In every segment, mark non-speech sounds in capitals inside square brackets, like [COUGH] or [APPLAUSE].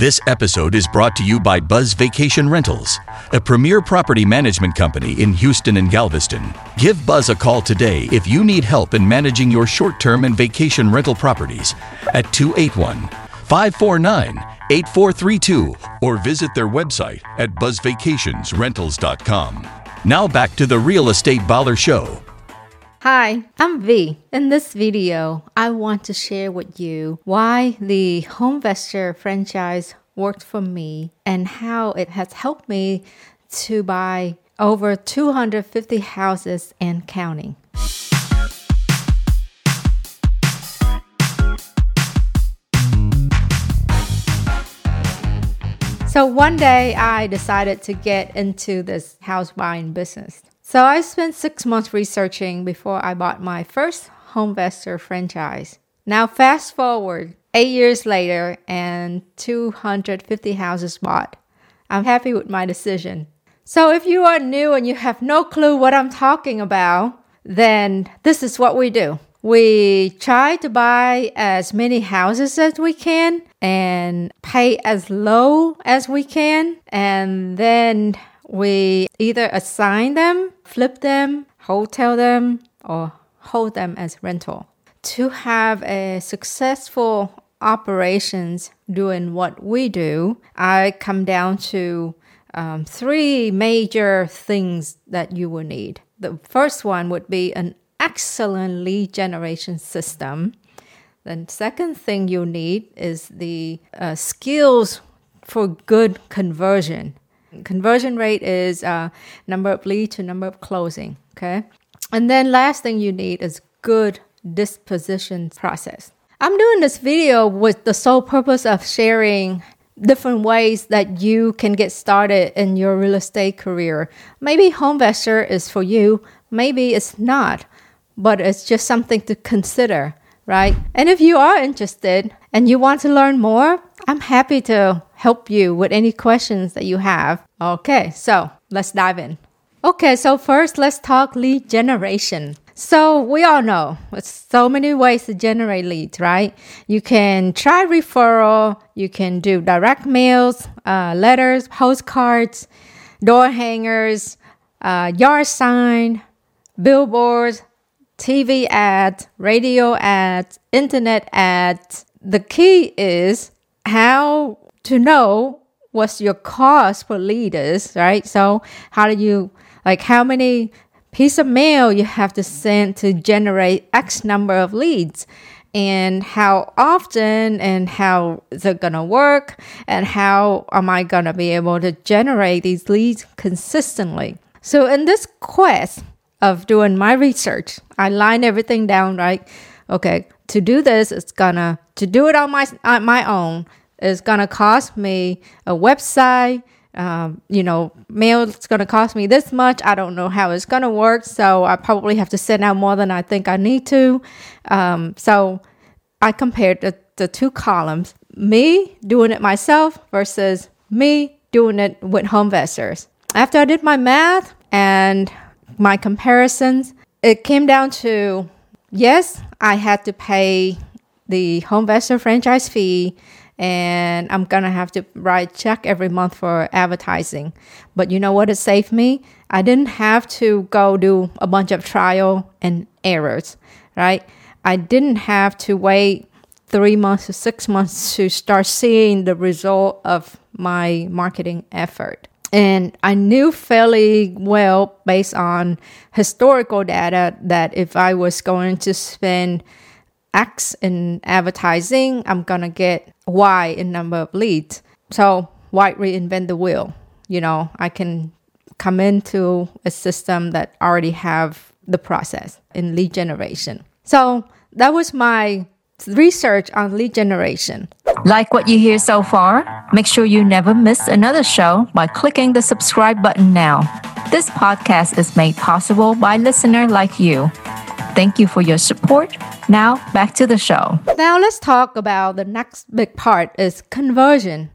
This episode is brought to you by Buzz Vacation Rentals, a premier property management company in Houston and Galveston. Give Buzz a call today if you need help in managing your short term and vacation rental properties at 281 549 8432 or visit their website at buzzvacationsrentals.com. Now back to the Real Estate Baller Show. Hi, I'm Vee. In this video, I want to share with you why the HomeVestor franchise worked for me and how it has helped me to buy over 250 houses and counting. So one day I decided to get into this house buying business. So I spent six months researching before I bought my first HomeVestor franchise. Now, fast forward eight years later and 250 houses bought. I'm happy with my decision. So, if you are new and you have no clue what I'm talking about, then this is what we do. We try to buy as many houses as we can and pay as low as we can, and then we either assign them, flip them, hotel them, or hold them as rental. To have a successful operations doing what we do, I come down to um, three major things that you will need. The first one would be an excellent lead generation system. The second thing you need is the uh, skills for good conversion. Conversion rate is uh, number of lead to number of closing. Okay. And then last thing you need is good disposition process. I'm doing this video with the sole purpose of sharing different ways that you can get started in your real estate career. Maybe HomeVestor is for you, maybe it's not, but it's just something to consider, right? And if you are interested and you want to learn more, I'm happy to help you with any questions that you have. Okay, so let's dive in. Okay, so first let's talk lead generation. So we all know there's so many ways to generate leads, right? You can try referral, you can do direct mails, uh, letters, postcards, door hangers, uh, yard sign, billboards, TV ad, radio ad, internet ads. The key is how to know what's your cost for leaders, right? So how do you like how many piece of mail you have to send to generate X number of leads? and how often and how is it gonna work and how am I gonna be able to generate these leads consistently. So in this quest of doing my research, I line everything down right. Okay, to do this, it's gonna to do it on my on my own is going to cost me a website. Um, you know, mail going to cost me this much. I don't know how it's to work. So I probably have to send out more than I think I need to. Um, so I compared the, the two columns me doing it myself versus me doing it with HomeVestors. After I did my math and my comparisons, it came down to yes, I had to pay the home HomeVestor franchise fee and I'm gonna have to write check every month for advertising. But you know what? It saved me. I didn't have to go do a bunch of trial and errors, right? I didn't have to wait three months to six months to start seeing the result of my marketing effort. And I knew fairly well based on historical data that if I was going to spend X in advertising, I'm gonna get Y in number of leads. So why reinvent the wheel? You know, I can come into a system that already have the process in lead generation. So that was my research on lead generation. Like what you hear so far? Make sure you never miss another show by clicking the subscribe button now. This podcast is made possible by listener like you. Thank you for your support. Now, back to the show. Now, let's talk about the next big part is conversion.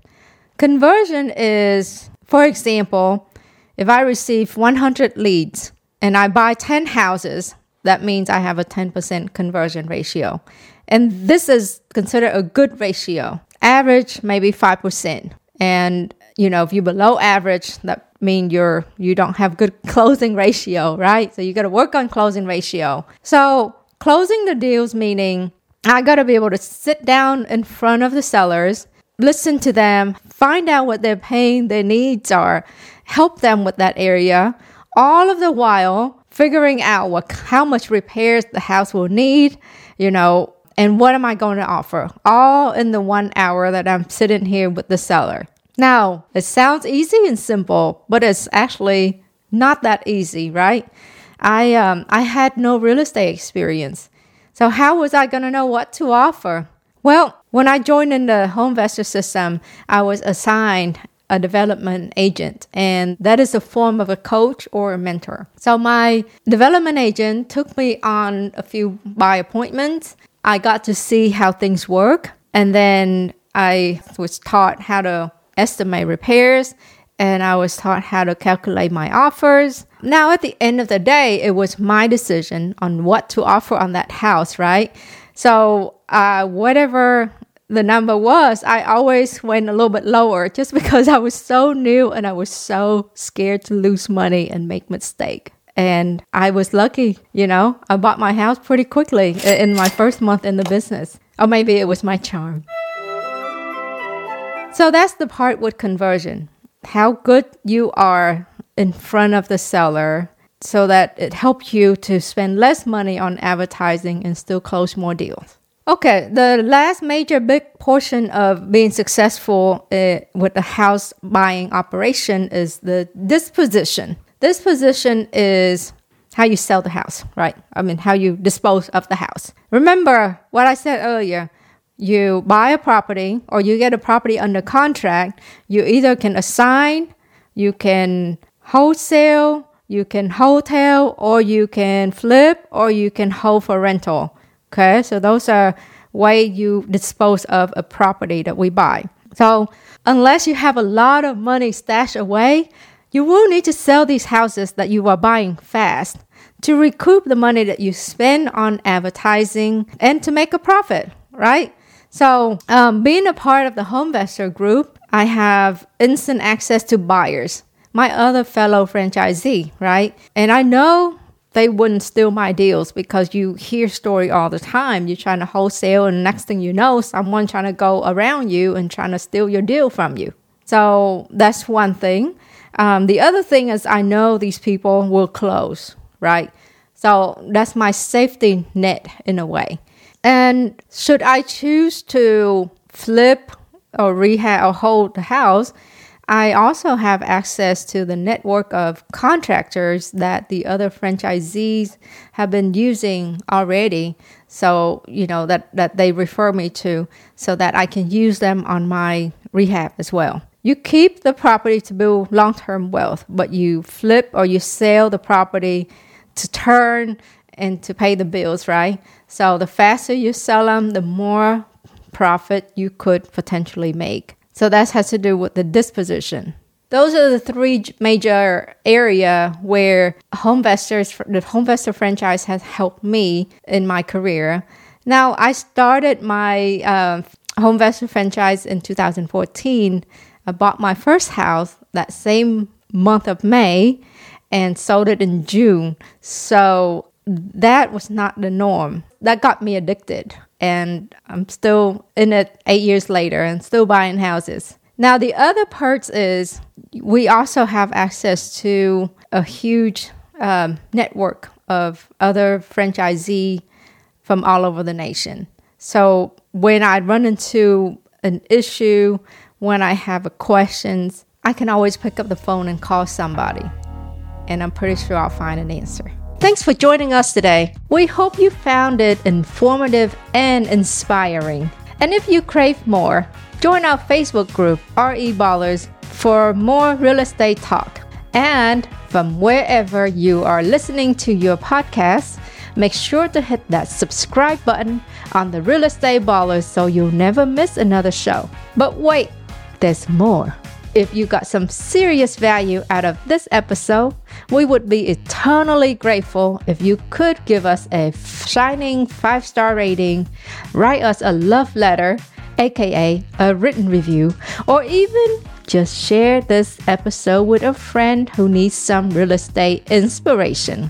Conversion is, for example, if I receive 100 leads and I buy 10 houses, that means I have a 10% conversion ratio. And this is considered a good ratio. average maybe 5%. And you know, if you're below average, that means you're you don't have good [LAUGHS] closing ratio, right? So you got to work on closing ratio. So closing the deals meaning I got to be able to sit down in front of the sellers, listen to them, find out what their pain, their needs are, help them with that area, all of the while figuring out what how much repairs the house will need, you know, and what am I going to offer? All in the 1 hour that I'm sitting here with the seller. Now, it sounds easy and simple, but it's actually not that easy, right? I um, I had no real estate experience. So how was I going to know what to offer? Well, when I joined in the HomeVestor system, I was assigned a development agent, and that is a form of a coach or a mentor. So my development agent took me on a few buy appointments. I got to see how things work, and then I was taught how to estimate repairs and I was taught how to calculate my offers. Now, at the end of the day, it was my decision on what to offer on that house, right? So, uh, whatever the number was, I always went a little bit lower just because I was so new and I was so scared to lose money and make mistake. And I was lucky, you know, I bought my house pretty quickly in my first month in the business. Or maybe it was my charm. So that's the part with conversion. How good you are in front of the seller so that it helps you to spend less money on advertising and still close more deals. Okay, the last major big portion of being successful uh, with the house buying operation is the disposition. Disposition is how you sell the house, right? I mean, how you dispose of the house. Remember what I said earlier you buy a property or you get a property under contract, you either can assign, you can wholesale, you can hotel, or you can flip, or you can hold for rental. Okay, so those are way you dispose of a property that we buy. So unless you have a lot of money stashed away, you will need to sell these houses that you are buying fast to recoup the money that you spend on advertising and to make a profit, right? So, um, being a part of the HomeVestor group, I have instant access to buyers, my other fellow franchisee, right? And I know they wouldn't steal my deals because you hear story all the time. You're trying to wholesale, and next thing you know, someone trying to go around you and trying to steal your deal from you. So that's one thing. Um, the other thing is I know these people will close, right? So that's my safety net in a way. And should I choose to flip or rehab or hold the house, I also have access to the network of contractors that the other franchisees have been using already. So, you know, that, that they refer me to so that I can use them on my rehab as well. You keep the property to build long term wealth, but you flip or you sell the property to turn and to pay the bills, right? So the faster you sell them, the more profit you could potentially make. So that has to do with the disposition. Those are the three major area where HomeVestors, the HomeVestor franchise has helped me in my career. Now I started my uh, HomeVestor franchise in 2014. I bought my first house that same month of May and sold it in June. So that was not the norm. That got me addicted. And I'm still in it eight years later and still buying houses. Now, the other parts is we also have access to a huge um, network of other franchisee from all over the nation. So when I run into an issue, when I have questions, I can always pick up the phone and call somebody. And I'm pretty sure I'll find an answer. Thanks for joining us today. We hope you found it informative and inspiring. And if you crave more, join our Facebook group, RE Ballers, for more real estate talk. And from wherever you are listening to your podcast, make sure to hit that subscribe button on the Real Estate Ballers so you'll never miss another show. But wait, there's more. If you got some serious value out of this episode, we would be eternally grateful if you could give us a shining five star rating, write us a love letter, aka a written review, or even just share this episode with a friend who needs some real estate inspiration.